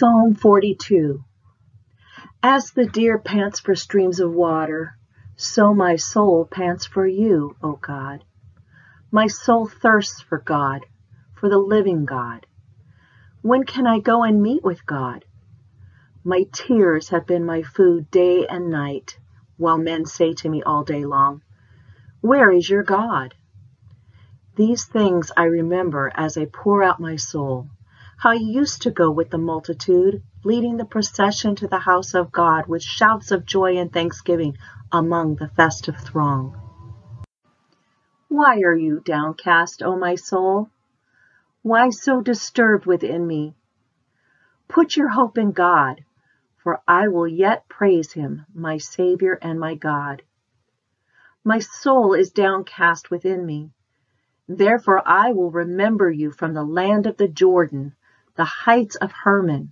Psalm 42 As the deer pants for streams of water, so my soul pants for you, O God. My soul thirsts for God, for the living God. When can I go and meet with God? My tears have been my food day and night, while men say to me all day long, Where is your God? These things I remember as I pour out my soul how he used to go with the multitude, leading the procession to the house of God with shouts of joy and thanksgiving among the festive throng. Why are you downcast, O my soul? Why so disturbed within me? Put your hope in God, for I will yet praise him, my Savior and my God. My soul is downcast within me. Therefore I will remember you from the land of the Jordan, the heights of Hermon,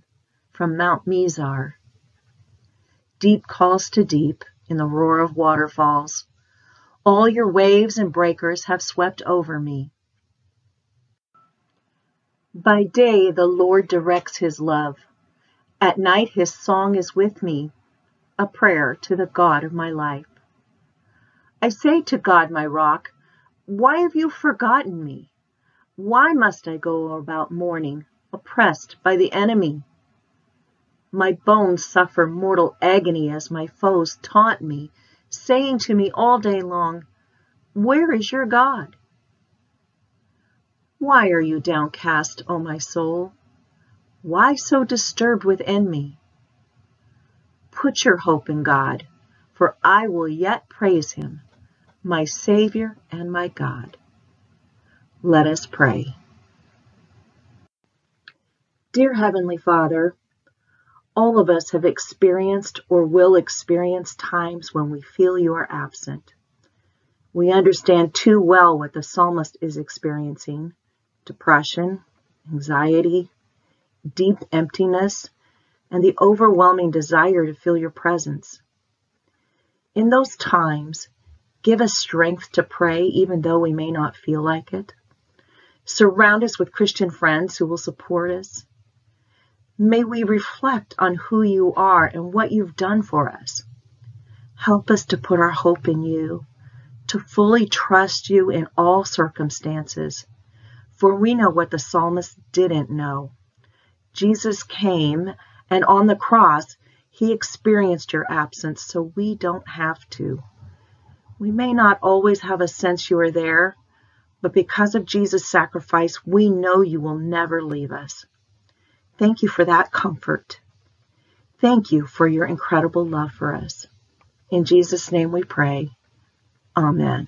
from Mount Mizar. Deep calls to deep in the roar of waterfalls. All your waves and breakers have swept over me. By day the Lord directs his love. At night his song is with me, a prayer to the God of my life. I say to God, my rock, why have you forgotten me? Why must I go about mourning, oppressed by the enemy? My bones suffer mortal agony as my foes taunt me, saying to me all day long, Where is your God? Why are you downcast, O my soul? Why so disturbed within me? Put your hope in God, for I will yet praise him, my Savior and my God. Let us pray. Dear Heavenly Father, all of us have experienced or will experience times when we feel you are absent. We understand too well what the psalmist is experiencing depression, anxiety, deep emptiness, and the overwhelming desire to feel your presence. In those times, give us strength to pray even though we may not feel like it. Surround us with Christian friends who will support us May we reflect on who you are and what you've done for us. Help us to put our hope in you, to fully trust you in all circumstances. For we know what the psalmist didn't know. Jesus came, and on the cross, he experienced your absence, so we don't have to. We may not always have a sense you are there, but because of Jesus' sacrifice, we know you will never leave us. Thank you for that comfort. Thank you for your incredible love for us. In Jesus' name we pray. Amen.